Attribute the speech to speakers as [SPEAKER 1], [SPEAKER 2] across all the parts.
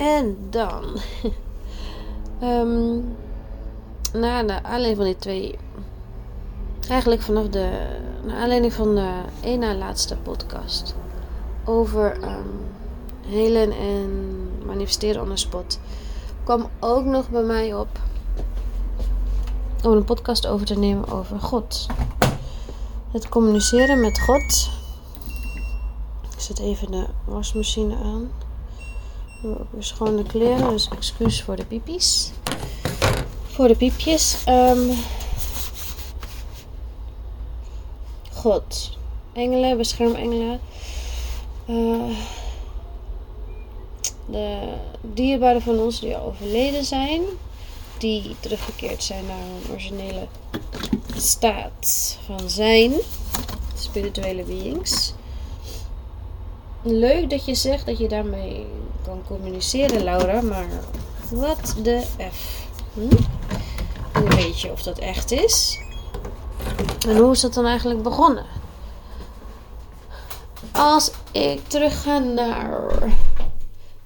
[SPEAKER 1] En dan. um, na de aanleiding van die twee. Eigenlijk vanaf de. Naar aanleiding van de één laatste podcast. Over um, helen en manifesteren on the spot. kwam ook nog bij mij op. Om een podcast over te nemen over God. Het communiceren met God. Ik zet even de wasmachine aan. Weer schone kleren, dus excuus voor de pipies. Voor de piepjes. Um, God. Engelen, beschermengelen. Uh, de dierbaren van ons die overleden zijn. Die teruggekeerd zijn naar hun originele staat van zijn. Spirituele beings. Leuk dat je zegt dat je daarmee kan communiceren, Laura, maar wat de F? Hm? Hoe weet je of dat echt is? En hoe is dat dan eigenlijk begonnen? Als ik terug ga naar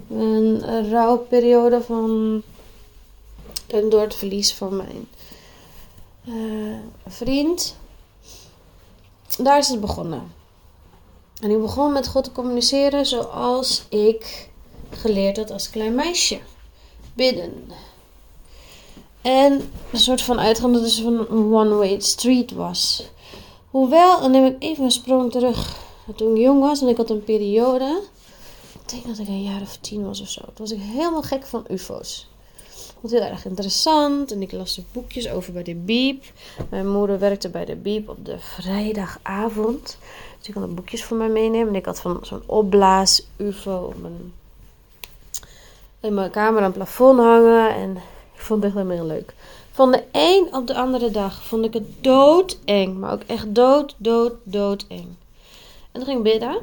[SPEAKER 1] een rouwperiode van. Door het verlies van mijn uh, vriend. Daar is het begonnen. En ik begon met God te communiceren zoals ik geleerd had als klein meisje. Bidden. En een soort van uitgang dat het een one-way street was. Hoewel, dan neem ik even een sprong terug. Toen ik jong was en ik had een periode. Ik denk dat ik een jaar of tien was of zo. Toen was ik helemaal gek van UFO's. Vond heel erg interessant. En ik las de boekjes over bij de Biep. Mijn moeder werkte bij de Biep op de vrijdagavond. Ik kon de boekjes voor mij meenemen. En ik had van zo'n opblaas UFO op mijn, in mijn kamer aan het plafond hangen. En ik vond het echt helemaal heel leuk. Van de een op de andere dag vond ik het doodeng. Maar ook echt dood, dood, doodeng. En toen ging ik bidden.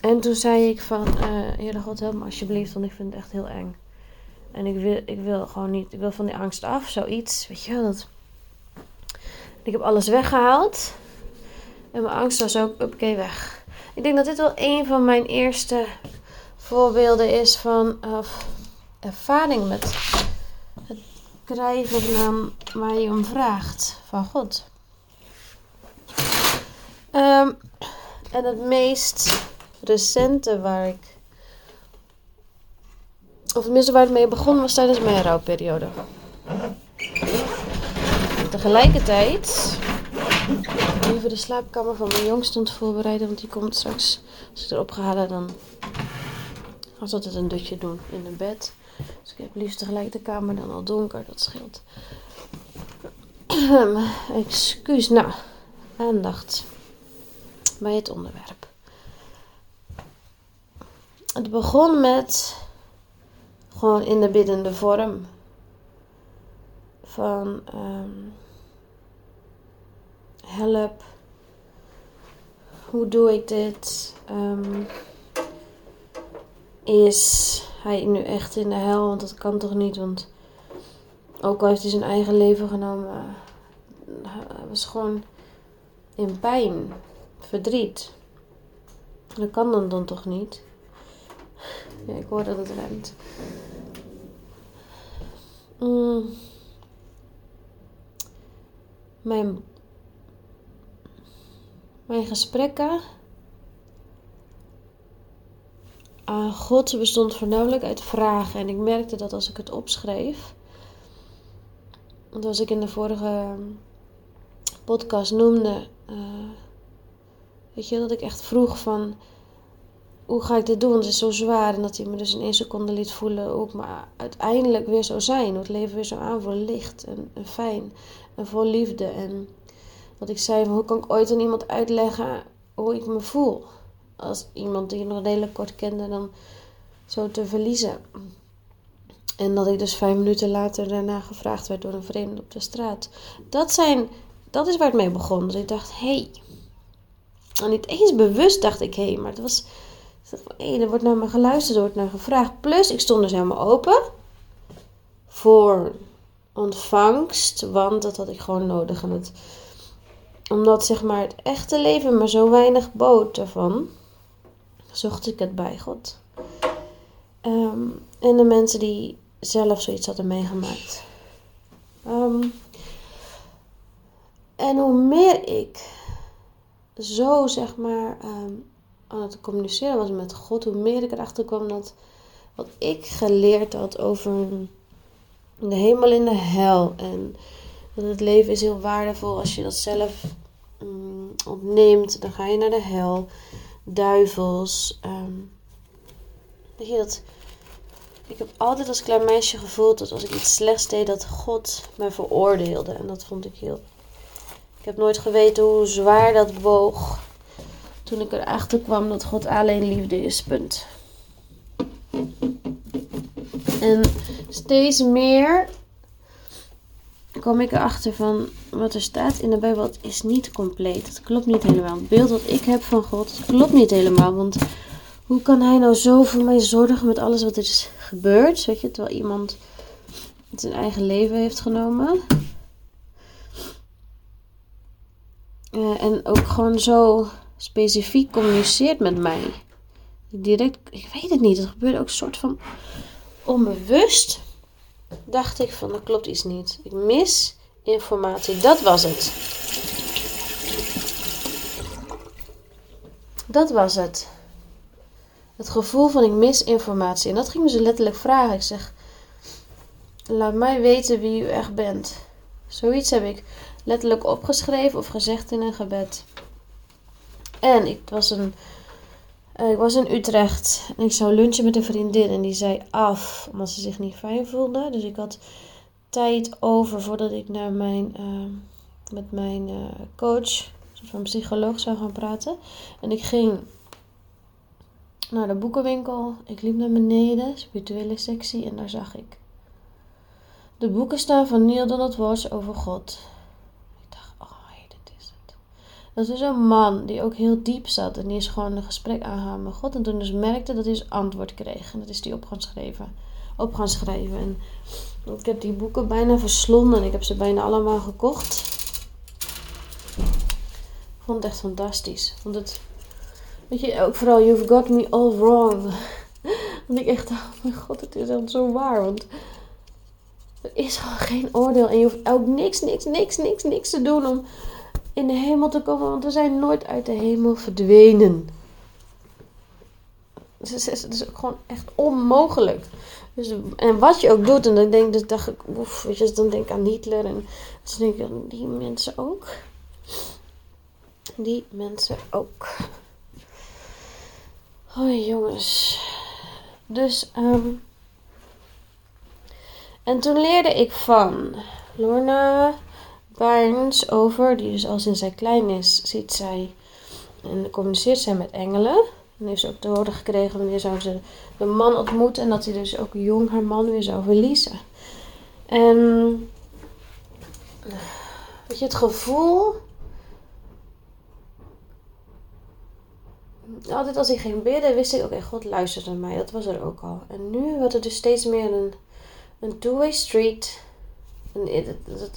[SPEAKER 1] En toen zei ik van, uh, Heere God, help me alsjeblieft, want ik vind het echt heel eng. En ik wil, ik wil gewoon niet, ik wil van die angst af, zoiets. Weet je wel, dat... Ik heb alles weggehaald. En mijn angst was ook, oké, weg. Ik denk dat dit wel een van mijn eerste voorbeelden is van ervaring met het krijgen van waar je om vraagt van God. Um, en het meest recente waar ik. Of tenminste waar het mee begon was tijdens mijn rouwperiode. Tegelijkertijd even de slaapkamer van mijn jongste aan voorbereiden. Want die komt straks, als ik erop ga dan ga ze altijd een dutje doen in een bed. Dus ik heb liefst tegelijk de kamer dan al donker, dat scheelt. Excuus, nou, aandacht bij het onderwerp. Het begon met gewoon in de biddende vorm van um, help, hoe doe ik dit? Um, is hij nu echt in de hel? Want dat kan toch niet? Want ook al heeft hij zijn eigen leven genomen, hij was gewoon in pijn, verdriet. Dat kan dan, dan toch niet? Ja, ik hoor dat het remt. Mm. Mijn, mijn gesprekken aan God bestond voornamelijk uit vragen. En ik merkte dat als ik het opschreef. Zoals ik in de vorige podcast noemde. Uh, weet je, dat ik echt vroeg van hoe ga ik dit doen? Het is zo zwaar. En dat hij me dus in één seconde liet voelen ik me uiteindelijk weer zou zijn. Hoe het leven weer zo aanvoelen. Licht en, en, fijn. En vol liefde. En wat ik zei, hoe kan ik ooit aan iemand uitleggen hoe ik me voel? Als iemand die je nog redelijk kort kende, dan zo te verliezen. En dat ik dus vijf minuten later daarna gevraagd werd door een vreemde op de straat. Dat, zijn, dat is waar het mee begon. Dat ik dacht, hé. Hey. En niet eens bewust dacht ik, hé, hey, maar het was er wordt naar me geluisterd, er wordt naar gevraagd. Plus, ik stond dus helemaal open voor ontvangst, want dat had ik gewoon nodig. En het, omdat zeg maar het echte leven maar zo weinig bood ervan, zocht ik het bij God. Ehm, en de mensen die zelf zoiets hadden meegemaakt. Ehm, en hoe meer ik zo zeg maar ehm, aan het communiceren was met God, hoe meer ik erachter kwam dat wat ik geleerd had over de hemel en de hel. En dat het leven is heel waardevol als je dat zelf um, ontneemt. Dan ga je naar de hel. Duivels. Um, je dat. Ik heb altijd als klein meisje gevoeld dat als ik iets slechts deed, dat God mij veroordeelde. En dat vond ik heel. Ik heb nooit geweten hoe zwaar dat woog. Toen ik erachter kwam dat God alleen liefde is. Punt. En steeds meer kom ik erachter van wat er staat in de Bijbel is niet compleet. Het klopt niet helemaal. Het beeld wat ik heb van God klopt niet helemaal. Want hoe kan hij nou zo voor mij zorgen met alles wat er is gebeurd? Weet je, terwijl iemand zijn eigen leven heeft genomen. Uh, en ook gewoon zo specifiek communiceert met mij. Direct, ik weet het niet. Het gebeurde ook soort van onbewust dacht ik van er klopt iets niet. Ik mis informatie. Dat was het. Dat was het. Het gevoel van ik mis informatie. En dat ging me zo letterlijk vragen. Ik zeg, laat mij weten wie u echt bent. Zoiets heb ik letterlijk opgeschreven of gezegd in een gebed. En ik was een uh, ik was in Utrecht en ik zou lunchen met een vriendin en die zei af omdat ze zich niet fijn voelde. Dus ik had tijd over voordat ik naar mijn, uh, met mijn uh, coach, van psycholoog, zou gaan praten. En ik ging naar de boekenwinkel. Ik liep naar beneden, spirituele sectie, en daar zag ik de boeken staan van Neil Donald Walsh over God. Dat is een man die ook heel diep zat. En die is gewoon een gesprek aangegaan met God. En toen dus merkte dat hij dus antwoord kreeg. En dat is die op gaan schrijven. Op gaan schrijven. En ik heb die boeken bijna verslonden. En ik heb ze bijna allemaal gekocht. Ik vond het echt fantastisch. Want het... Weet je, ook vooral You've Got Me All Wrong. Want ik echt, oh mijn god, het is echt zo waar. Want er is gewoon geen oordeel. En je hoeft ook niks, niks, niks, niks, niks te doen om in de hemel te komen, want we zijn nooit uit de hemel verdwenen. Dus het is ook gewoon echt onmogelijk. Dus, en wat je ook doet, en dan denk, dus dacht ik, oef, weet je, dan denk ik aan Hitler en dan denk ik aan die mensen ook. Die mensen ook. Oh jongens. Dus, um, en toen leerde ik van Lorna Barnes over, die dus al sinds zij klein is, ziet zij en communiceert zij met engelen. En heeft ze ook te horen gekregen wanneer zou ze de man ontmoeten en dat hij dus ook jong haar man weer zou verliezen. En weet je, het gevoel. Altijd als ik ging bidden, wist ik, oké, God luistert naar mij. Dat was er ook al. En nu wordt het dus steeds meer een, een two-way street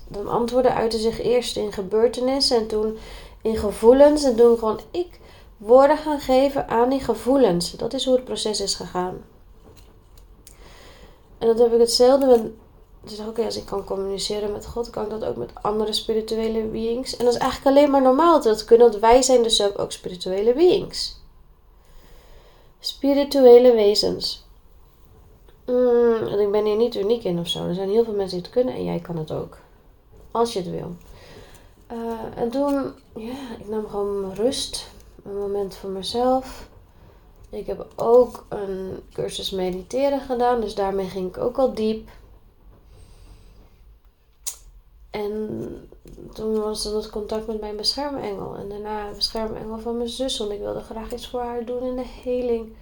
[SPEAKER 1] de antwoorden uiten zich eerst in gebeurtenissen en toen in gevoelens. En toen gewoon ik woorden gaan geven aan die gevoelens. Dat is hoe het proces is gegaan. En dat heb ik hetzelfde met. Dus oké, als ik kan communiceren met God, kan ik dat ook met andere spirituele beings. En dat is eigenlijk alleen maar normaal dat dat kunnen, want wij zijn dus ook spirituele beings. Spirituele wezens. Mm, ik ben hier niet uniek in of zo. Er zijn heel veel mensen die het kunnen en jij kan het ook. Als je het wil. Uh, en toen, ja, ik nam gewoon rust. Een moment voor mezelf. Ik heb ook een cursus mediteren gedaan. Dus daarmee ging ik ook al diep. En toen was er het contact met mijn beschermengel. En daarna beschermengel van mijn zus. Want ik wilde graag iets voor haar doen in de heling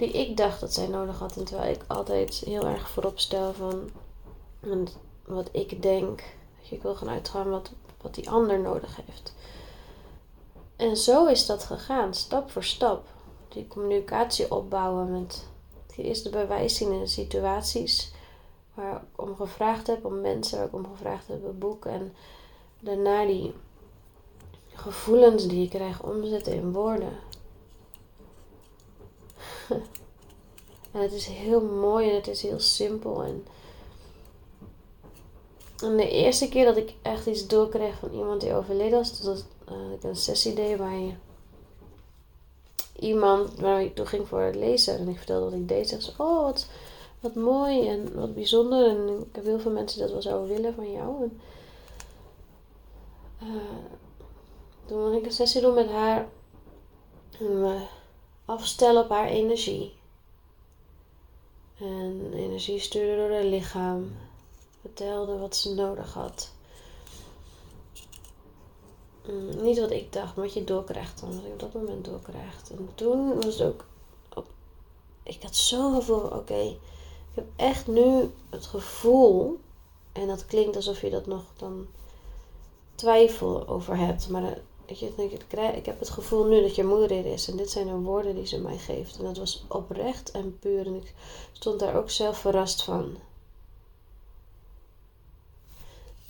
[SPEAKER 1] die ik dacht dat zij nodig had. Terwijl ik altijd heel erg voorop stel van wat ik denk. Ik wil gaan uitgaan wat, wat die ander nodig heeft. En zo is dat gegaan, stap voor stap. Die communicatie opbouwen met die eerste bewijzingen in situaties waar ik om gevraagd heb, om mensen waar ik om gevraagd heb, een boek. En daarna die gevoelens die ik krijg omzetten in woorden. En het is heel mooi en het is heel simpel. En, en de eerste keer dat ik echt iets doorkreeg van iemand die overleden was, dat uh, ik een sessie deed je iemand waar ik toe ging voor het lezen. En ik vertelde wat ik deed. Zeg ze, oh wat, wat mooi en wat bijzonder. En ik heb heel veel mensen dat wel zouden willen van jou. En, uh, toen ging ik een sessie doen met haar. En afstellen op haar energie. En energie stuurde door haar lichaam. Vertelde wat ze nodig had. Mm, niet wat ik dacht, maar wat je doorkrijgt dan. Wat ik op dat moment doorkrijgt. En toen was het ook. Op, ik had zo'n gevoel, oké. ik heb echt nu het gevoel. En dat klinkt alsof je dat nog dan twijfel over hebt. Maar weet je, ik heb het gevoel nu dat je moeder er is. En dit zijn de woorden die ze mij geeft. En dat was oprecht en puur. En ik stond daar ook zelf verrast van.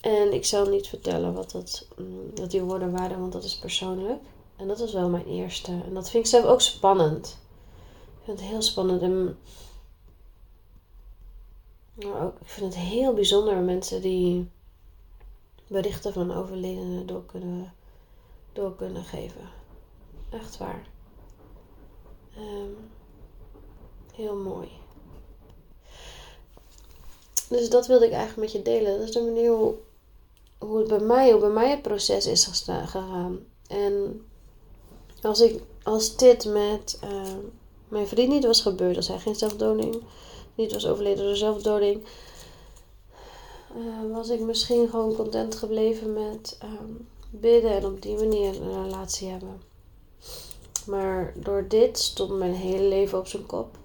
[SPEAKER 1] En ik zal niet vertellen wat, dat, mm, die woorden waren, want dat is persoonlijk. En dat was wel mijn eerste. En dat vind ik zelf ook spannend. Ik vind het heel spannend. En ook, ik vind het heel bijzonder mensen die berichten van overledenen door kunnen, door kunnen geven. Echt waar. Um, heel mooi. Dus dat wilde ik eigenlijk met je delen. Dat is de manier hoe hoe het bij mij, hoe bij mij het proces is gegaan. En als ik, als dit met uh, mijn vriend niet was gebeurd, als hij geen zelfdoding, niet was overleden door zelfdoding, uh, was ik misschien gewoon content gebleven met bidden en op die manier een relatie hebben. Maar door dit stond mijn hele leven op zijn kop.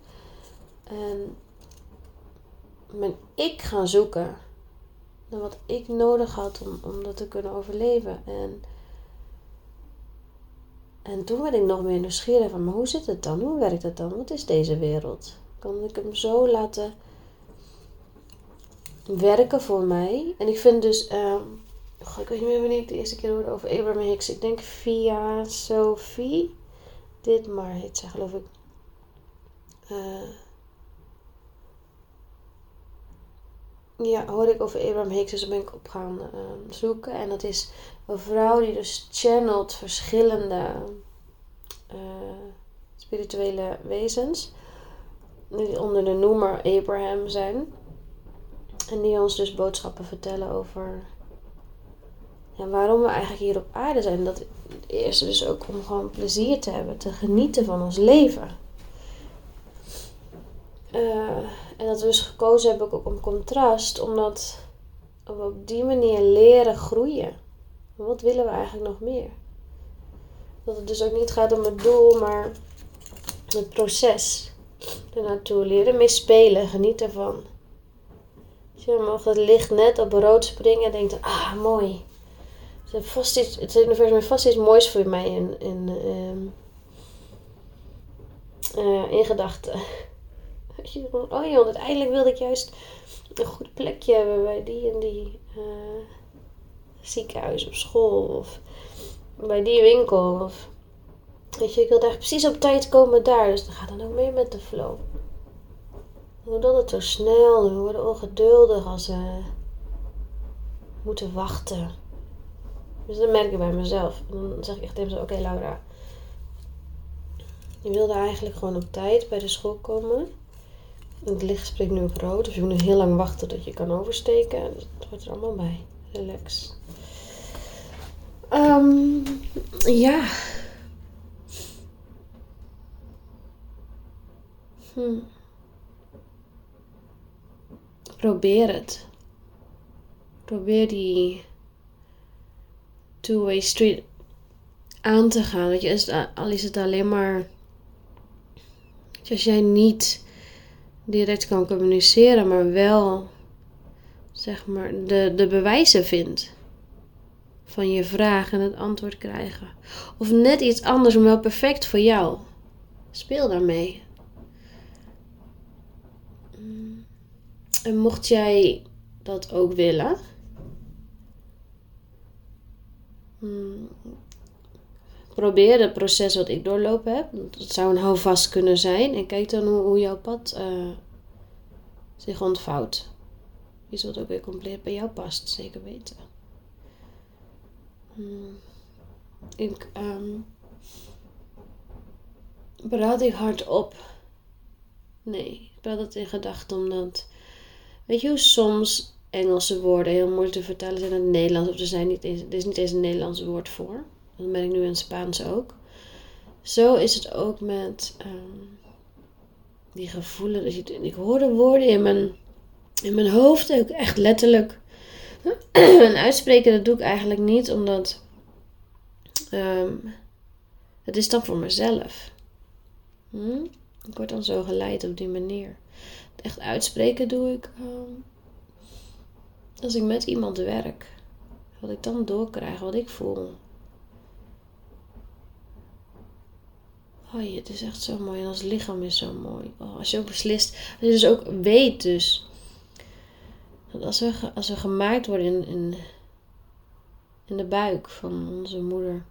[SPEAKER 1] En ben ik gaan zoeken wat ik nodig had om, om dat te kunnen overleven. En, en toen werd ik nog meer nieuwsgierig van, maar hoe zit het dan? Hoe werkt het dan? Wat is deze wereld? Kan ik hem zo laten werken voor mij? En ik vind dus, uh, ik weet niet meer wanneer ik de eerste keer hoorde over Abraham Hicks. Ik denk via Sophie. Dit maar heet ze geloof ik. Uh, ja, hoorde ik over Abraham Hicks, dus ben ik op gaan ehm, zoeken. En dat is een vrouw die dus channelt verschillende uh, spirituele wezens. Die onder de noemer Abraham zijn. En die ons dus boodschappen vertellen over ja, waarom we eigenlijk hier op aarde zijn. Dat eerste dus ook om gewoon plezier te hebben, te genieten van ons leven. Uh, en dat we dus gekozen hebben ook om contrast, omdat we op die manier leren groeien. Wat willen we eigenlijk nog meer? Dat het dus ook niet gaat om het doel, maar het proces ernaartoe. Leren mee spelen, geniet ervan. Je mag het licht net op rood springen en denkt, ah mooi. Vast iets, het universum heeft vast iets moois voor mij in, in, uh, uh, in gedachten oh joh, uiteindelijk wilde ik juist een goed plekje hebben bij die en die uh, ziekenhuis of school of bij die winkel. Of, weet je, ik wilde echt precies op tijd komen daar, dus dan gaat dan ook meer met de flow. Doordat het zo snel, we worden ongeduldig als we moeten wachten. Dus dat merk ik bij mezelf. En dan zeg ik echt even zo, oké Laura, je wilde eigenlijk gewoon op tijd bij de school komen. Het licht springt nu op rood. Dus je moet heel lang wachten tot je kan oversteken. Dus het hoort er allemaal bij. Relax. Um, ja. Hm. Probeer het. Probeer die two-way street aan te gaan. Weet je, al is het alleen maar. Als jij niet direct kan communiceren, maar wel zeg maar de, de bewijzen vindt van je vraag en het antwoord krijgen. Of net iets anders, maar wel perfect voor jou. Speel daarmee. Mm. En mocht jij dat ook willen, mm, probeer het proces wat ik doorlopen heb. Dat zou een houvast kunnen zijn. En kijk dan hoe, jouw pad uh, zich ontvouwt. Is wat ook weer compleet bij jou past, zeker weten. Hmm. Ik um, praat ik hardop. Nee, ik praat het in gedachten omdat. Weet je soms Engelse woorden heel moeilijk te vertalen zijn naar het Nederlands? Of er, zijn niet eens, er is niet eens een Nederlands woord voor. Dat ben ik nu in Spaans ook. Zo is het ook met um, die gevoelens. Ik hoor de woorden in mijn, in mijn hoofd ook echt letterlijk. en uitspreken, dat doe ik eigenlijk niet, omdat um, het is dan voor mezelf. Hm? Ik word dan zo geleid op die manier. Echt uitspreken doe ik um, als ik met iemand werk. Wat ik dan doorkrijg, wat ik voel. Oh, het is echt zo mooi. En ons lichaam is zo mooi. Oh, als je ook beslist. Als je dus ook weet dus. Dat als we, als we gemaakt worden in, in, in de buik van onze moeder.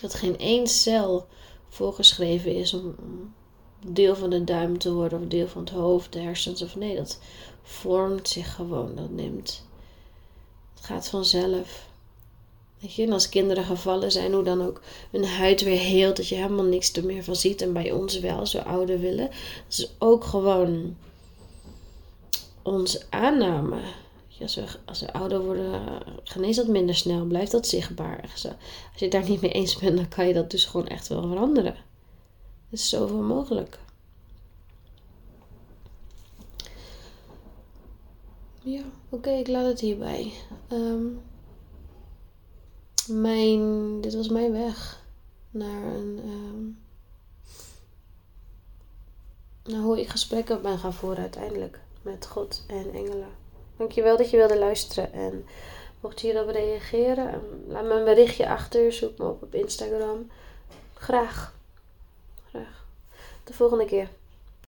[SPEAKER 1] Dat geen één cel voorgeschreven is om, om deel van de duim te worden. Of deel van het hoofd, de hersens. Of nee, dat vormt zich gewoon. Dat neemt. Het gaat vanzelf. Weet je, en als kinderen gevallen zijn, hoe dan ook hun huid weer heelt, dat je helemaal niks er meer van ziet. En bij ons wel, we ouder willen. Dat is ook gewoon onze aanname. Als we, als we ouder worden, geneest dat minder snel, blijft dat zichtbaar. Als je het daar niet mee eens bent, dan kan je dat dus gewoon echt wel veranderen. Is zoveel mogelijk. Ja, oké, ik laat het hierbij. Um, mijn, dit was mijn weg naar een. Um, naar hoe ik gesprekken ben gaan voeren uiteindelijk met God en engelen. Dankjewel dat je wilde luisteren. En mocht je hierop reageren, ehm, laat me een berichtje achter. Zoek me op op Instagram. Graag. De volgende keer.